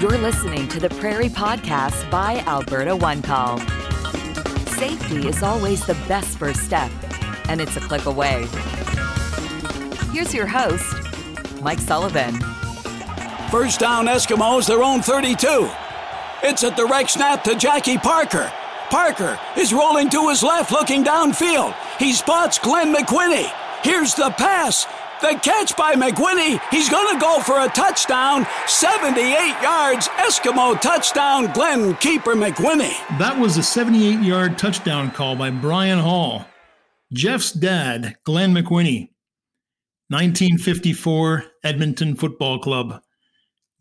You're listening to the Prairie Podcast by Alberta One Call. Safety is always the best first step, and it's a click away. Here's your host, Mike Sullivan. First down Eskimos, their own 32. It's a direct snap to Jackie Parker. Parker is rolling to his left, looking downfield. He spots Glenn McWhinney. Here's the pass. The catch by McWhinney. He's going to go for a touchdown. 78 yards. Eskimo touchdown. Glenn Keeper McWhinney. That was a 78 yard touchdown call by Brian Hall. Jeff's dad, Glenn McWhinney. 1954 Edmonton Football Club.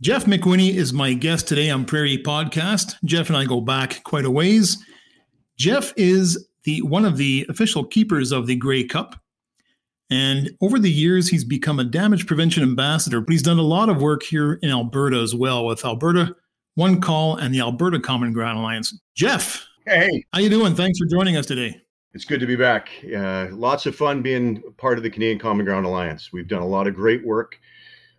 Jeff McWhinney is my guest today on Prairie Podcast. Jeff and I go back quite a ways. Jeff is the one of the official keepers of the Grey Cup. And over the years, he's become a damage prevention ambassador, but he's done a lot of work here in Alberta as well with Alberta One Call and the Alberta Common Ground Alliance. Jeff. Hey. How you doing? Thanks for joining us today. It's good to be back. Uh, lots of fun being part of the Canadian Common Ground Alliance. We've done a lot of great work.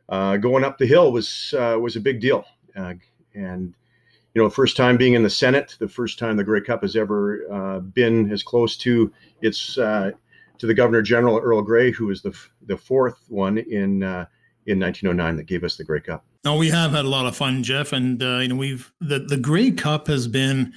Uh, going up the hill was uh, was a big deal, uh, and you know, first time being in the Senate, the first time the Grey Cup has ever uh, been as close to its uh, to the Governor General Earl Grey, who was the the fourth one in uh, in 1909 that gave us the Grey Cup. No, we have had a lot of fun, Jeff, and uh, you know we've the the Grey Cup has been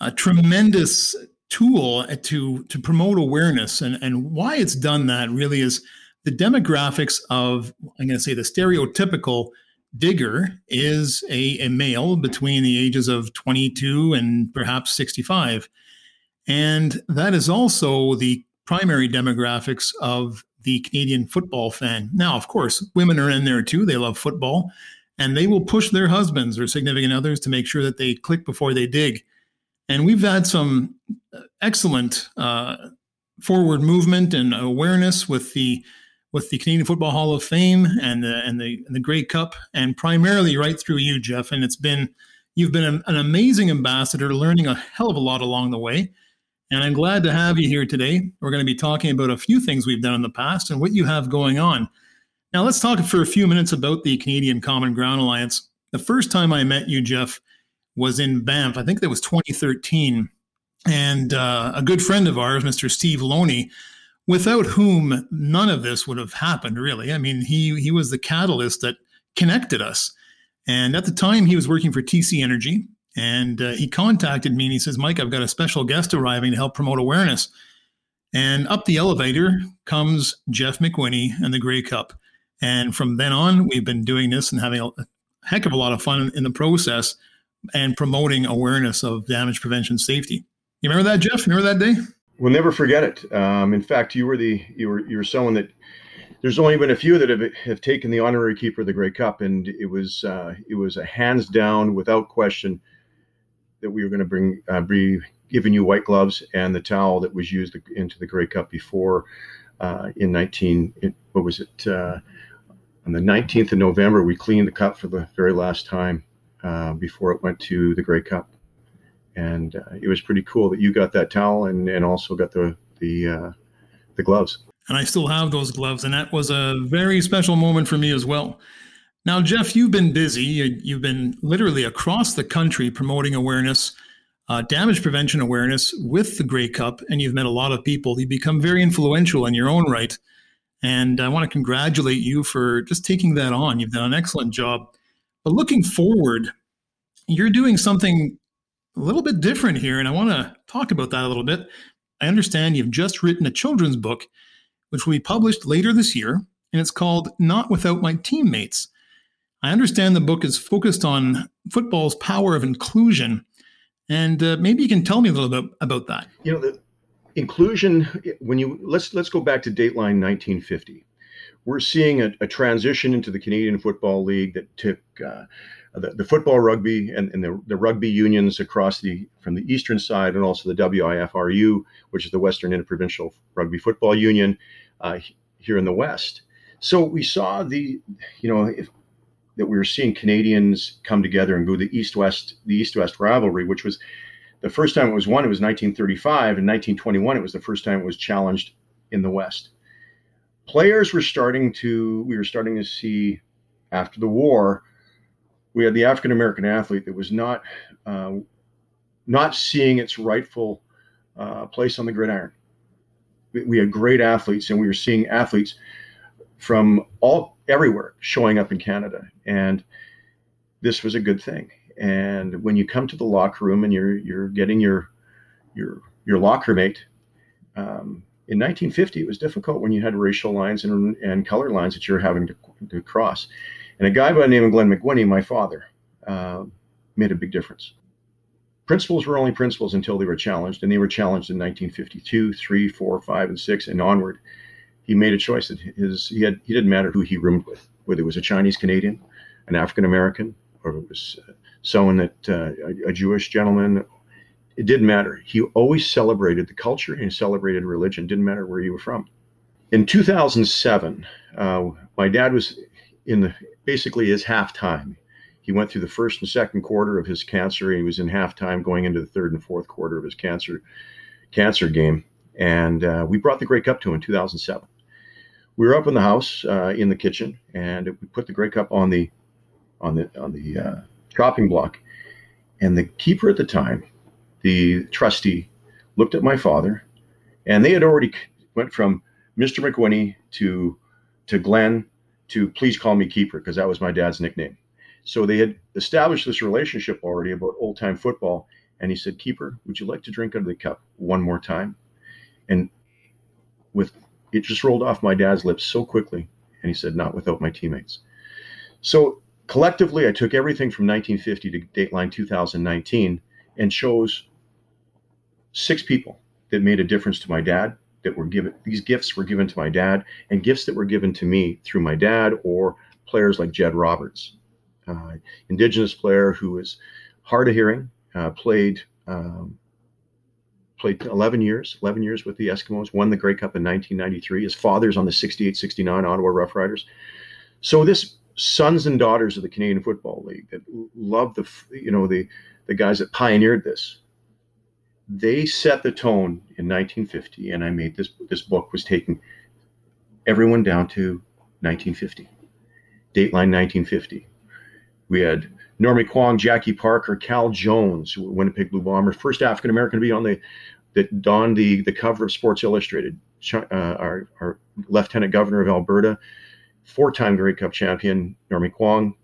a tremendous tool to to promote awareness, and and why it's done that really is the demographics of I'm going to say the stereotypical digger is a, a male between the ages of 22 and perhaps 65. And that is also the primary demographics of the Canadian football fan. Now, of course, women are in there too. They love football and they will push their husbands or significant others to make sure that they click before they dig. And we've had some excellent uh, forward movement and awareness with the with the Canadian Football Hall of Fame and the and the and the Grey Cup, and primarily right through you, Jeff. And it's been you've been an amazing ambassador, learning a hell of a lot along the way. And I'm glad to have you here today. We're going to be talking about a few things we've done in the past and what you have going on. Now, let's talk for a few minutes about the Canadian Common Ground Alliance. The first time I met you, Jeff, was in Banff. I think that was 2013. And uh, a good friend of ours, Mr. Steve Loney, without whom none of this would have happened, really. I mean, he, he was the catalyst that connected us. And at the time, he was working for TC Energy, and uh, he contacted me and he says, Mike, I've got a special guest arriving to help promote awareness. And up the elevator comes Jeff McWhinney and the Grey Cup. And from then on, we've been doing this and having a heck of a lot of fun in the process and promoting awareness of damage prevention safety. You remember that, Jeff? Remember that day? We'll never forget it. Um, in fact, you were the you were you were someone that there's only been a few that have, have taken the honorary keeper of the Grey Cup, and it was uh, it was a hands down, without question, that we were going to bring uh, be giving you white gloves and the towel that was used into the Grey Cup before uh, in 19 it, what was it uh, on the 19th of November we cleaned the cup for the very last time uh, before it went to the Grey Cup. And uh, it was pretty cool that you got that towel and, and also got the the uh, the gloves. And I still have those gloves and that was a very special moment for me as well now, Jeff, you've been busy. You've been literally across the country promoting awareness, uh, damage prevention awareness with the Grey Cup, and you've met a lot of people. You've become very influential in your own right. And I want to congratulate you for just taking that on. You've done an excellent job. But looking forward, you're doing something a little bit different here, and I want to talk about that a little bit. I understand you've just written a children's book, which will be published later this year, and it's called Not Without My Teammates. I understand the book is focused on football's power of inclusion, and uh, maybe you can tell me a little bit about that. You know, the inclusion. When you let's let's go back to Dateline 1950. We're seeing a, a transition into the Canadian Football League that took uh, the, the, football rugby and, and the, the, rugby unions across the from the eastern side, and also the WIFRU, which is the Western Interprovincial Rugby Football Union, uh, here in the West. So we saw the, you know, if that we were seeing Canadians come together and go the East West the East West rivalry, which was the first time it was won. It was 1935 In 1921. It was the first time it was challenged in the West. Players were starting to we were starting to see after the war we had the African American athlete that was not uh, not seeing its rightful uh, place on the gridiron. We, we had great athletes, and we were seeing athletes from all everywhere showing up in Canada, and this was a good thing. And when you come to the locker room and you're you're getting your your your locker mate, um, in 1950 it was difficult when you had racial lines and, and color lines that you're having to, to cross. And a guy by the name of Glenn McWhinney, my father, uh, made a big difference. Principles were only principles until they were challenged, and they were challenged in 1952, 3, 4, 5, and 6, and onward. He made a choice that his he had he didn't matter who he roomed with, whether it was a Chinese Canadian, an African American, or it was uh, someone that uh, a, a Jewish gentleman. It didn't matter. He always celebrated the culture and celebrated religion. Didn't matter where you were from. In 2007, uh, my dad was in the basically his halftime. He went through the first and second quarter of his cancer. He was in halftime, going into the third and fourth quarter of his cancer cancer game, and uh, we brought the Grey Cup to him in 2007. We were up in the house uh, in the kitchen, and we put the Grey Cup on the on the on the uh, chopping block. And the keeper at the time, the trustee, looked at my father, and they had already went from Mr. McWhinney to to Glenn to please call me keeper because that was my dad's nickname. So they had established this relationship already about old time football. And he said, Keeper, would you like to drink out of the cup one more time? And with it just rolled off my dad's lips so quickly. And he said, Not without my teammates. So collectively, I took everything from 1950 to Dateline 2019 and chose six people that made a difference to my dad. That were given these gifts were given to my dad, and gifts that were given to me through my dad or players like Jed Roberts, uh, Indigenous player who was hard of hearing, uh, played um, played 11 years, 11 years with the Eskimos, won the Grey Cup in 1993. His father's on the 68-69 Ottawa Roughriders. So this sons and daughters of the Canadian Football League that love the you know the the guys that pioneered this. They set the tone in 1950, and I made this. This book was taking everyone down to 1950, Dateline 1950. We had Normie Kwong, Jackie Parker, Cal Jones, Winnipeg Blue Bomber, first African American to be on the that donned the the cover of Sports Illustrated. Uh, our, our Lieutenant Governor of Alberta, four-time Grey Cup champion Normie Kwong,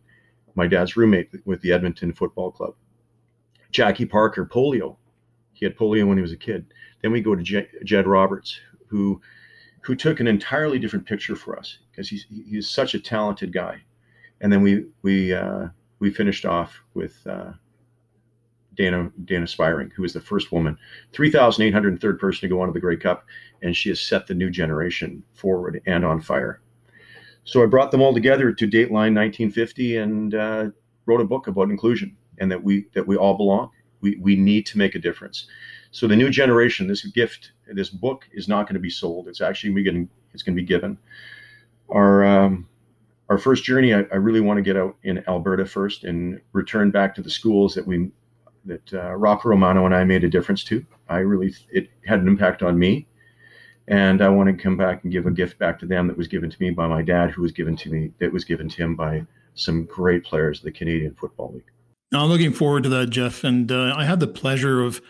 my dad's roommate with the Edmonton Football Club. Jackie Parker, polio. He had polio when he was a kid. Then we go to J- Jed Roberts, who who took an entirely different picture for us because he's he's such a talented guy. And then we we uh, we finished off with uh, Dana Dana Spiring, who was the first woman, 3,803rd person to go on to the Grey Cup, and she has set the new generation forward and on fire. So I brought them all together to Dateline 1950 and uh, wrote a book about inclusion and that we that we all belong. We we need to make a difference. So the new generation, this gift, this book is not going to be sold. It's actually going it's going to be given. Our um, our first journey, I, I, really want to get out in Alberta first and return back to the schools that we that uh, Romano and I made a difference to. I really it had an impact on me, and I want to come back and give a gift back to them that was given to me by my dad, who was given to me that was given to him by some great players of the Canadian Football League. I'm looking forward to that, Jeff, and uh, I had the pleasure of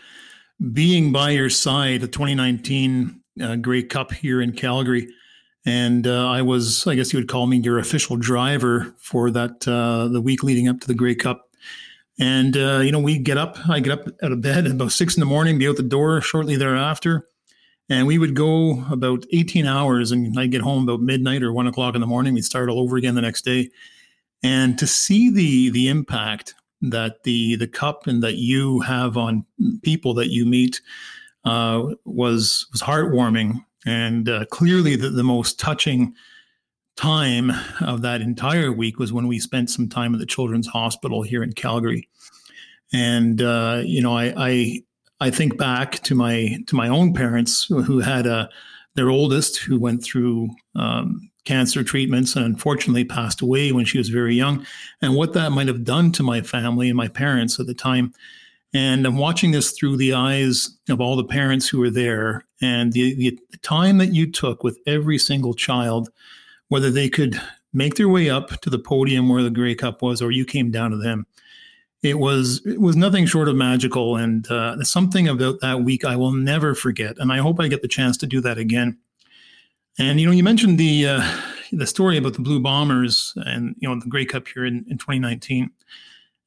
being by your side at 2019 uh, Grey Cup here in Calgary. And uh, I was, I guess you would call me your official driver for that, uh, the week leading up to the Grey Cup. And, uh, you know, we get up, I get up out of bed about six in the morning, be out the door shortly thereafter. And we would go about 18 hours and I'd get home about midnight or one o'clock in the morning. We'd start all over again the next day. And to see the, the impact that the, the cup and that you have on people that you meet uh, was, was heartwarming. And uh, clearly the, the most touching time of that entire week was when we spent some time at the Children's Hospital here in Calgary. And uh, you know, I, I I think back to my to my own parents who had a their oldest who went through um, cancer treatments and unfortunately passed away when she was very young, and what that might have done to my family and my parents at the time. And I'm watching this through the eyes of all the parents who were there, and the, the time that you took with every single child whether they could make their way up to the podium where the Grey Cup was, or you came down to them. It was it was nothing short of magical, and uh, something about that week I will never forget. And I hope I get the chance to do that again. And you know, you mentioned the uh, the story about the Blue Bombers and you know the Grey Cup here in, in 2019.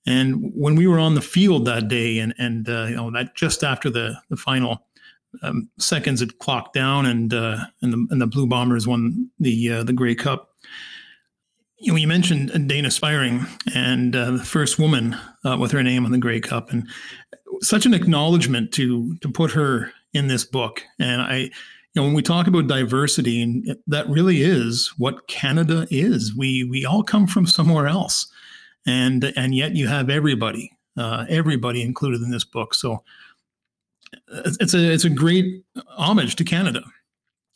And when we were on the field that day, and and uh, you know that just after the the final um, seconds had clocked down, and uh, and the and the Blue Bombers won the uh, the Grey Cup. You know, you mentioned Dana Spiring and uh, the first woman uh, with her name on the Grey Cup, and such an acknowledgement to to put her in this book. And I, you know, when we talk about diversity, and that really is what Canada is. We we all come from somewhere else, and and yet you have everybody, uh, everybody included in this book. So it's a it's a great homage to Canada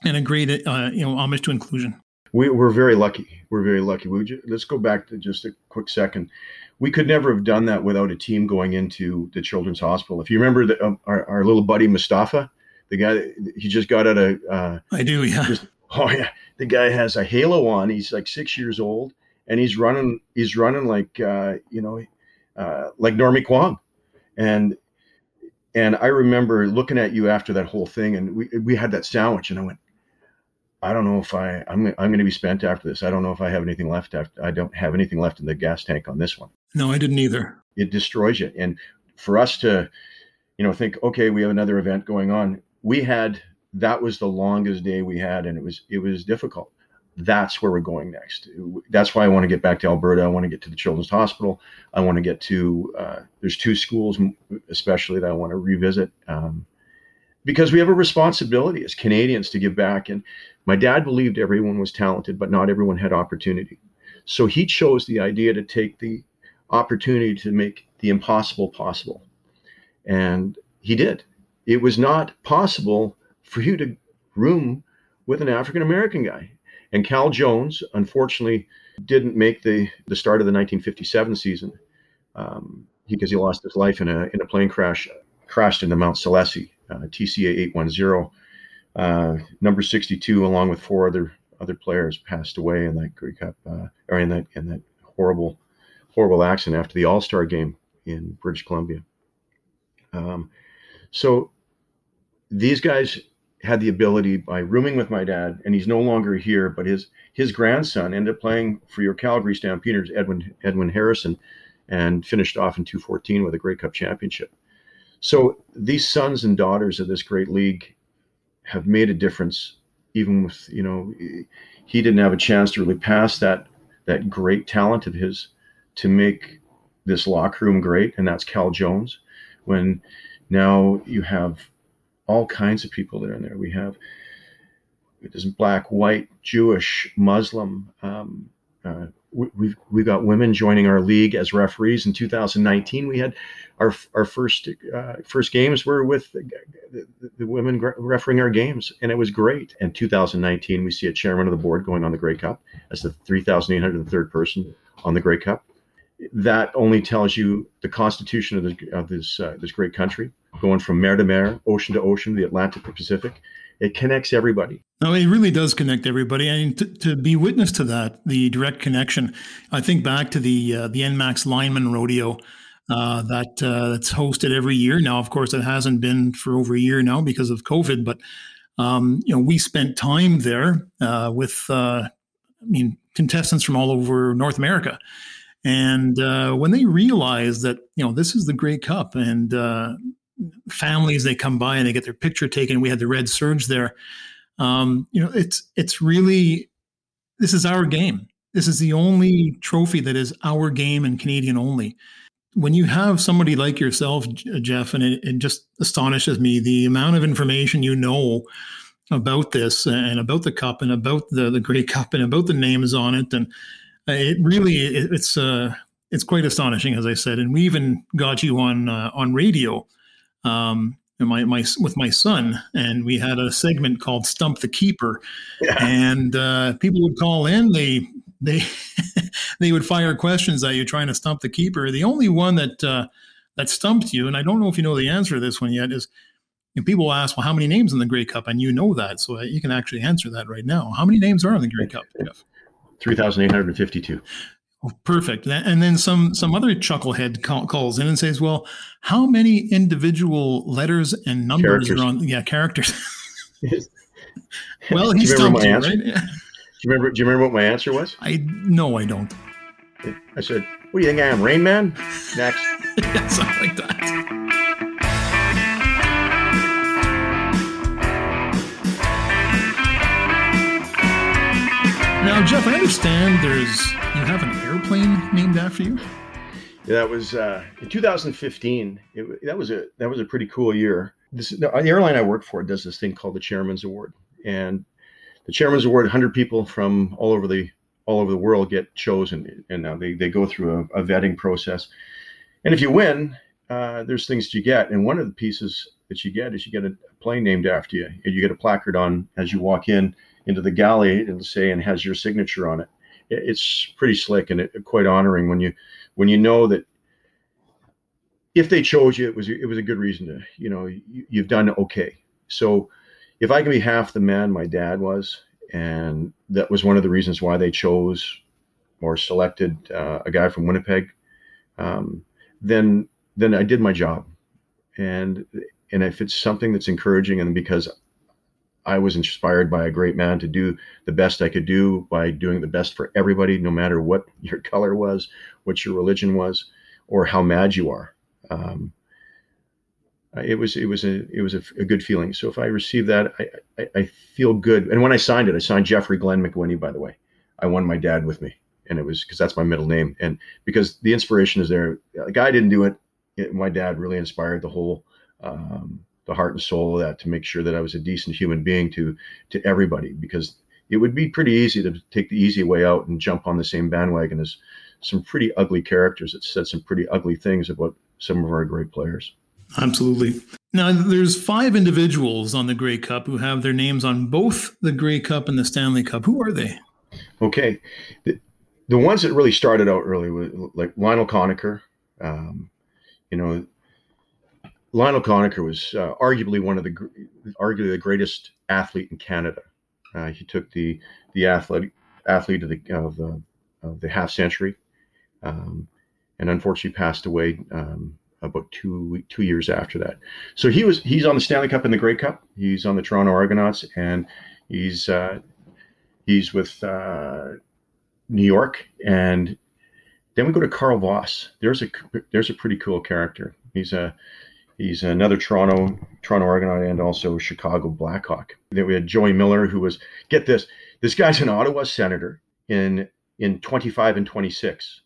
and a great uh, you know homage to inclusion. We, we're very lucky. We're very lucky. We just, let's go back to just a quick second. We could never have done that without a team going into the children's hospital. If you remember the, um, our, our little buddy Mustafa, the guy he just got out of. Uh, I do, yeah. Just, oh yeah, the guy has a halo on. He's like six years old, and he's running. He's running like uh, you know, uh, like Normie Kwong, and and I remember looking at you after that whole thing, and we we had that sandwich, and I went, I don't know if I I'm I'm going to be spent after this. I don't know if I have anything left. After I don't have anything left in the gas tank on this one. No, I didn't either. It destroys you, and for us to, you know, think okay, we have another event going on. We had that was the longest day we had, and it was it was difficult that's where we're going next. That's why I want to get back to Alberta. I want to get to the Children's Hospital. I want to get to, uh, there's two schools, especially that I want to revisit um, because we have a responsibility as Canadians to give back. And my dad believed everyone was talented, but not everyone had opportunity. So he chose the idea to take the opportunity to make the impossible possible. And he did. It was not possible for you to room with an African American guy and Cal Jones, unfortunately, didn't make the, the start of the 1957 season um, because he lost his life in a, in a plane crash, crashed into Mount Slesse, uh, TCA 810. Uh, number 62, along with four other other players, passed away in that Grey Cup uh, or in that in that horrible horrible accident after the All Star game in British Columbia. Um, so these guys had the ability by rooming with my dad, and he's no longer here, but his his grandson ended up playing for your Calgary Stampeders, Edwin Edwin Harrison, and finished off in 214 with a Grey Cup championship. So these sons and daughters of this great league have made a difference, even with you know he didn't have a chance to really pass that that great talent of his to make this locker room great, and that's Cal Jones. When now you have all kinds of people that are in there. We have there's black, white, Jewish, Muslim. Um, uh, we, we've we've got women joining our league as referees. In 2019, we had our our first uh, first games were with the, the, the women refereeing our games, and it was great. And 2019, we see a chairman of the board going on the Grey Cup as the 3,803rd person on the Grey Cup. That only tells you the constitution of, the, of this uh, this great country going from mer to mer, ocean to ocean, the Atlantic to Pacific. It connects everybody. No, it really does connect everybody. I mean, to, to be witness to that, the direct connection. I think back to the uh, the ENMAX Lineman Rodeo uh, that uh, that's hosted every year. Now, of course, it hasn't been for over a year now because of COVID. But um, you know, we spent time there uh, with, uh, I mean, contestants from all over North America. And uh, when they realized that you know this is the Grey Cup, and uh, families they come by and they get their picture taken. We had the red serge there. Um, you know, it's it's really this is our game. This is the only trophy that is our game and Canadian only. When you have somebody like yourself, Jeff, and it, it just astonishes me the amount of information you know about this and about the cup and about the the Grey Cup and about the names on it, and it really it, it's uh it's quite astonishing, as I said. And we even got you on uh, on radio um, my, my with my son, and we had a segment called "Stump the Keeper," yeah. and uh, people would call in. They they they would fire questions at you trying to stump the keeper. The only one that uh, that stumped you, and I don't know if you know the answer to this one yet, is know, people ask, "Well, how many names in the Grey Cup?" And you know that, so you can actually answer that right now. How many names are in the Grey Cup, Jeff? 3,852. Oh, perfect. And then some some other chucklehead calls in and says, "Well, how many individual letters and numbers characters. are on? Yeah, characters." well, he's you, right? do you remember? Do you remember what my answer was? I no, I don't. I said, "What do you think I am, Rain Man?" Next, yeah, something like that. Now, Jeff, I understand there's you have an airplane named after you. Yeah, that was uh, in 2015. It, that was a that was a pretty cool year. This, the airline I work for does this thing called the Chairman's Award, and the Chairman's Award, 100 people from all over the all over the world get chosen, and now they they go through a, a vetting process. And if you win, uh, there's things you get, and one of the pieces that you get is you get a plane named after you, and you get a placard on as you walk in into the galley and say and has your signature on it. It's pretty slick and it, quite honoring when you when you know that if they chose you, it was it was a good reason to you know you, you've done okay. So if I can be half the man my dad was, and that was one of the reasons why they chose or selected uh, a guy from Winnipeg, um, then then I did my job, and and if it's something that's encouraging, and because I was inspired by a great man to do the best I could do by doing the best for everybody, no matter what your color was, what your religion was, or how mad you are. Um, it was it was a it was a, a, good feeling. So if I receive that, I, I, I feel good. And when I signed it, I signed Jeffrey Glenn McWhinney. By the way, I won my dad with me, and it was because that's my middle name, and because the inspiration is there. The guy didn't do it. it my dad really inspired the whole. Um, the heart and soul of that to make sure that I was a decent human being to to everybody because it would be pretty easy to take the easy way out and jump on the same bandwagon as some pretty ugly characters that said some pretty ugly things about some of our great players. Absolutely. Now, there's five individuals on the Grey Cup who have their names on both the Grey Cup and the Stanley Cup. Who are they? Okay. The, the ones that really started out early were like Lionel Conacher. Um, you know, Lionel Conacher was uh, arguably one of the arguably the greatest athlete in Canada. Uh, he took the the athlete athlete of the of the, of the half century, um, and unfortunately passed away um, about two two years after that. So he was he's on the Stanley Cup and the Grey Cup. He's on the Toronto Argonauts, and he's uh, he's with uh, New York. And then we go to Carl Voss. There's a there's a pretty cool character. He's a He's another Toronto Toronto Argonaut and also Chicago Blackhawk. Then we had Joey Miller, who was get this. This guy's an Ottawa Senator in in 25 and 26.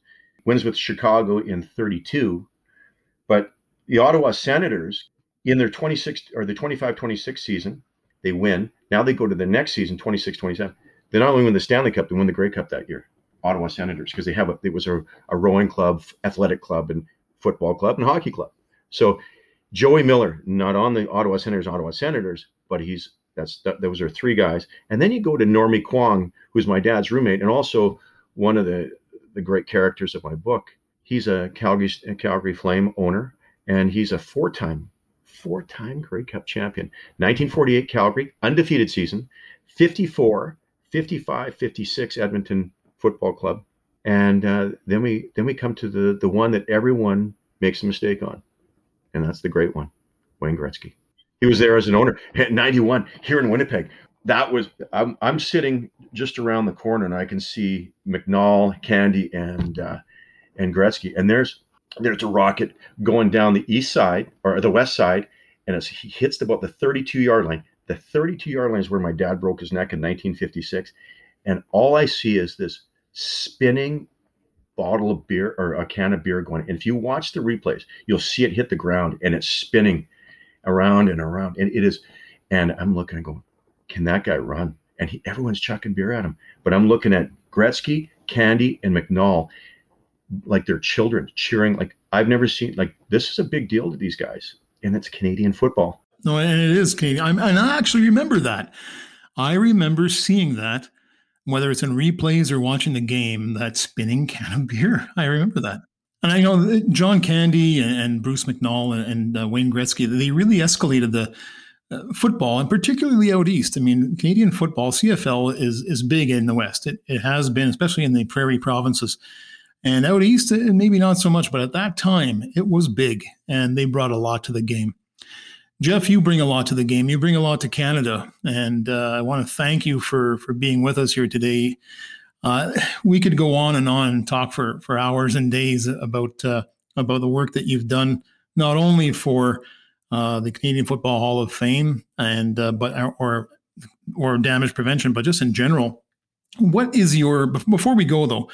Wins with Chicago in 32, but the Ottawa Senators in their 26 or the 25-26 season, they win. Now they go to the next season, 26-27. They not only win the Stanley Cup, they win the Grey Cup that year. Ottawa Senators because they have a it was a, a rowing club, athletic club, and football club and hockey club. So Joey Miller, not on the Ottawa Senators, Ottawa Senators, but he's that's that, those are three guys. And then you go to Normie Kwong, who's my dad's roommate and also one of the the great characters of my book. He's a Calgary a Calgary Flame owner, and he's a four-time four-time Grey Cup champion. 1948 Calgary undefeated season, 54, 55, 56 Edmonton Football Club, and uh, then we then we come to the the one that everyone makes a mistake on and that's the great one, Wayne Gretzky. He was there as an owner at 91 here in Winnipeg. That was I'm, I'm sitting just around the corner and I can see McNall, Candy, and uh, and Gretzky, and there's there's a rocket going down the east side or the west side, and as he hits about the 32 yard line. The 32 yard line is where my dad broke his neck in 1956, and all I see is this spinning bottle of beer or a can of beer going. And if you watch the replays, you'll see it hit the ground and it's spinning around and around. And it is, and I'm looking and going, can that guy run? And he, everyone's chucking beer at him. But I'm looking at Gretzky, Candy, and McNall like they're children cheering. Like I've never seen, like, this is a big deal to these guys. And it's Canadian football. No, and it is Canadian. I'm, and I actually remember that. I remember seeing that whether it's in replays or watching the game, that spinning can of beer. I remember that. And I know John Candy and Bruce McNall and, uh, Wayne Gretzky, they really escalated the uh, football, and particularly out east. I mean, Canadian football, CFL, is is big in the West. It, it has been, especially in the prairie provinces. And out east, maybe not so much, but at that time, it was big, and they brought a lot to the game. Jeff, you bring a lot to the game. You bring a lot to Canada, and uh, I want to thank you for for being with us here today. Uh, we could go on and on and talk for for hours and days about uh, about the work that you've done, not only for uh, the Canadian Football Hall of Fame and uh, but or or damage prevention, but just in general. What is your before we go though?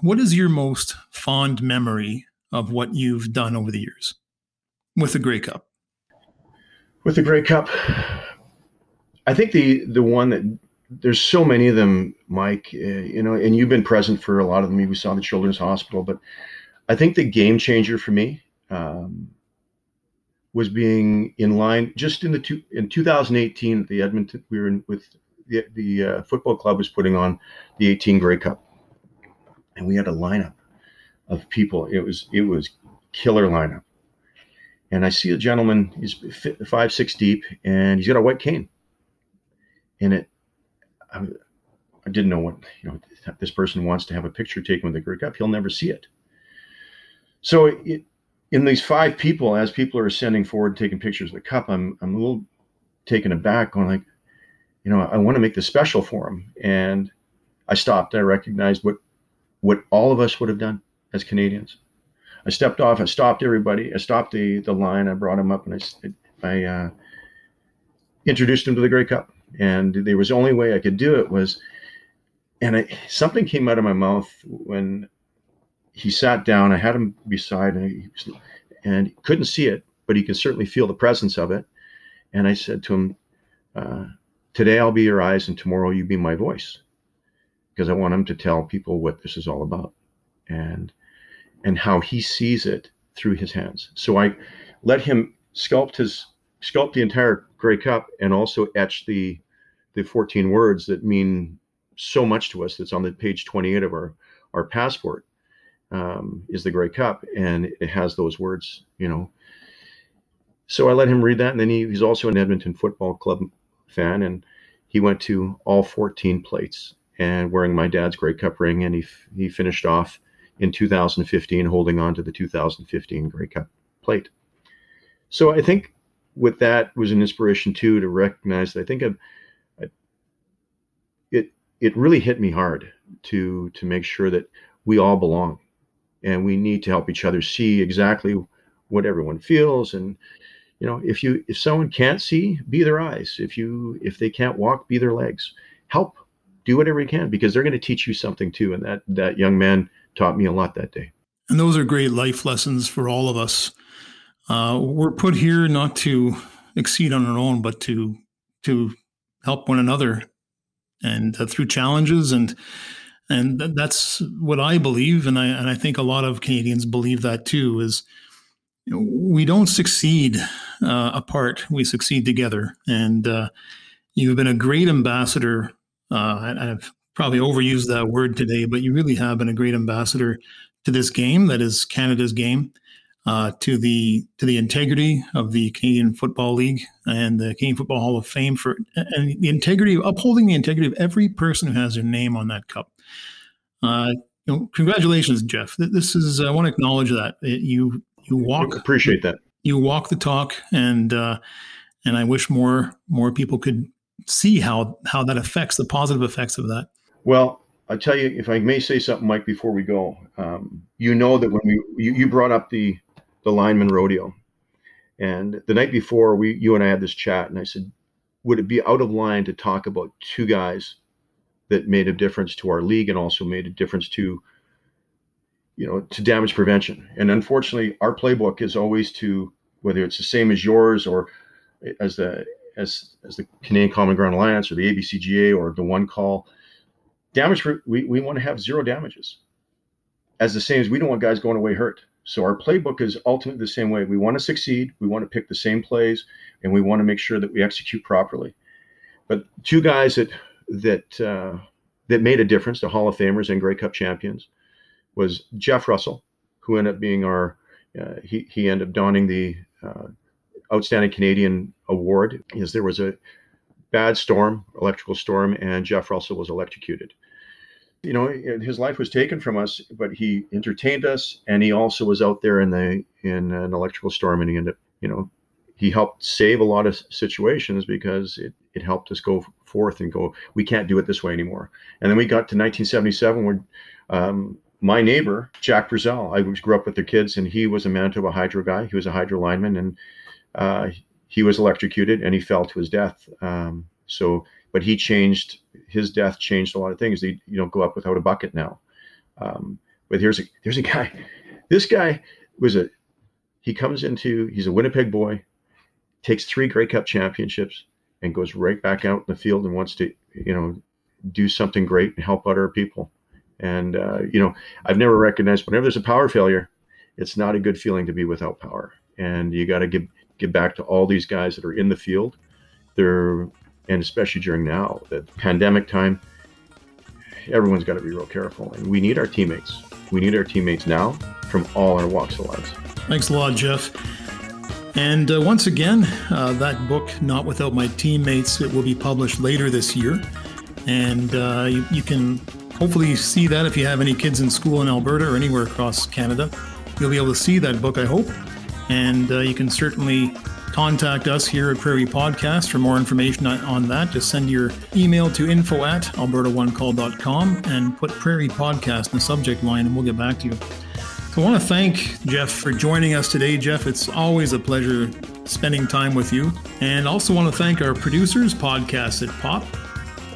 What is your most fond memory of what you've done over the years with the Grey Cup? With the Grey Cup, I think the the one that there's so many of them, Mike. Uh, you know, and you've been present for a lot of them. We saw the Children's Hospital, but I think the game changer for me um, was being in line just in the two, in 2018 the Edmonton we were in with the, the uh, football club was putting on the 18 Grey Cup, and we had a lineup of people. It was it was killer lineup, and I see a gentleman. He's five six deep, and he's got a white cane. And it, I, I didn't know what you know. This person wants to have a picture taken with the Grey Cup. He'll never see it. So it, in these five people, as people are ascending forward, taking pictures of the cup, I'm I'm a little taken aback, going like, you know, I want to make this special for him. And I stopped. I recognized what what all of us would have done as Canadians. I stepped off. I stopped everybody. I stopped the the line. I brought him up and I I uh, introduced him to the Grey Cup. And there was the only way I could do it was, and I, something came out of my mouth when he sat down. I had him beside and he and couldn't see it, but he could certainly feel the presence of it. And I said to him, uh, "Today I'll be your eyes, and tomorrow you be my voice," because I want him to tell people what this is all about, and and how he sees it through his hands. So I let him sculpt his sculpt the entire Grey Cup, and also etch the the 14 words that mean so much to us. That's on the page 28 of our our passport um, is the Grey Cup, and it has those words, you know. So I let him read that, and then he, he's also an Edmonton Football Club fan, and he went to all 14 plates and wearing my dad's Grey Cup ring, and he he finished off in 2015 holding on to the 2015 Grey Cup plate. So I think with that was an inspiration too to recognize that I think I've, I, it it really hit me hard to to make sure that we all belong and we need to help each other see exactly what everyone feels. And you know if you if someone can't see be their eyes. If you if they can't walk be their legs. Help. Do whatever you can because they're going to teach you something too. And that that young man taught me a lot that day and those are great life lessons for all of us uh, we're put here not to exceed on our own but to to help one another and uh, through challenges and and that's what I believe, and I and I think a lot of Canadians believe that too. Is we don't succeed uh, apart; we succeed together. And uh, you've been a great ambassador. Uh, I've probably overuse that word today, but you really have been a great ambassador to this game that is Canada's game. Uh, to the to the integrity of the Canadian Football League and the Canadian Football Hall of Fame for and the integrity of upholding the integrity of every person who has their name on that cup. Uh, you know, congratulations, Jeff. This is I want to acknowledge that you you walk appreciate that you walk the talk, and uh, and I wish more more people could see how how that affects the positive effects of that. Well, I tell you, if I may say something, Mike, before we go, um, you know that when we you, you brought up the the lineman rodeo, and the night before we you and I had this chat, and I said, would it be out of line to talk about two guys that made a difference to our league and also made a difference to you know to damage prevention? And unfortunately our playbook is always to whether it's the same as yours or as the as as the canadian common ground alliance or the abcga or the one call damage we, we want to have zero damages. As the same as we don't want guys going away hurt. So our playbook is ultimately the same way. We want to succeed we want to pick the same plays and we want to make sure that we execute properly. But two guys that that uh, that made a difference to Hall of Famers and Grey Cup champions was Jeff Russell, who ended up being our uh, he he ended up donning the uh, outstanding Canadian award is there was a bad storm, electrical storm, and Jeff Russell was electrocuted. You know, his life was taken from us, but he entertained us, and he also was out there in the in an electrical storm, and he ended up, you know, he helped save a lot of situations because it, it helped us go forth and go, we can't do it this way anymore. And then we got to 1977 where um, my neighbor, Jack Brazell, I grew up with the kids and he was a Manitoba Hydro guy. He was a hydro lineman and uh, he was electrocuted and he fell to his death. Um, so, but he changed, his death changed a lot of things. They, you know, go up without a bucket now. Um, but here's a, there's a guy, this guy was a, he comes into, he's a Winnipeg boy, takes three Grey Cup championships and goes right back out in the field and wants to, you know, do something great and help other people. And uh, you know, I've never recognized whenever there's a power failure, it's not a good feeling to be without power. And you got to give give back to all these guys that are in the field. They're and especially during now, the pandemic time, everyone's got to be real careful. And we need our teammates. We need our teammates now from all our walks of life. Thanks a lot, Jeff. And uh, once again, uh, that book, Not Without My Teammates, it will be published later this year. And uh, you, you, can hopefully see that if you have any kids in school in Alberta or anywhere across Canada. You'll be able to see that book, I hope. And uh, you can certainly contact us here at Prairie Podcast for more information on, that. Just send your email to info at albertaonecall.com and put Prairie Podcast in the subject line, and we'll get back to you. I want to thank Jeff for joining us today. Jeff, it's always a pleasure spending time with you. And also want to thank our producers, Podcast at Pop.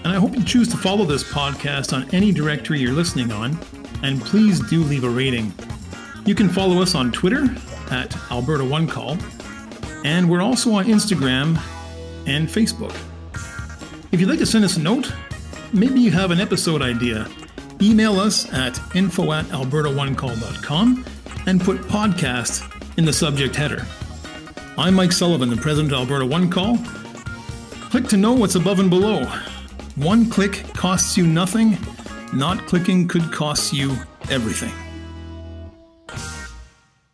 And I hope you choose to follow this podcast on any directory you're listening on. And please do leave a rating. You can follow us on Twitter at Alberta One Call. And we're also on Instagram and Facebook. If you'd like to send us a note, maybe you have an episode idea email us at info at albertaonecall.com and put podcast in the subject header. I'm Mike Sullivan, the president of Alberta One Call. Click to know what's above and below. One click costs you nothing. Not clicking could cost you everything.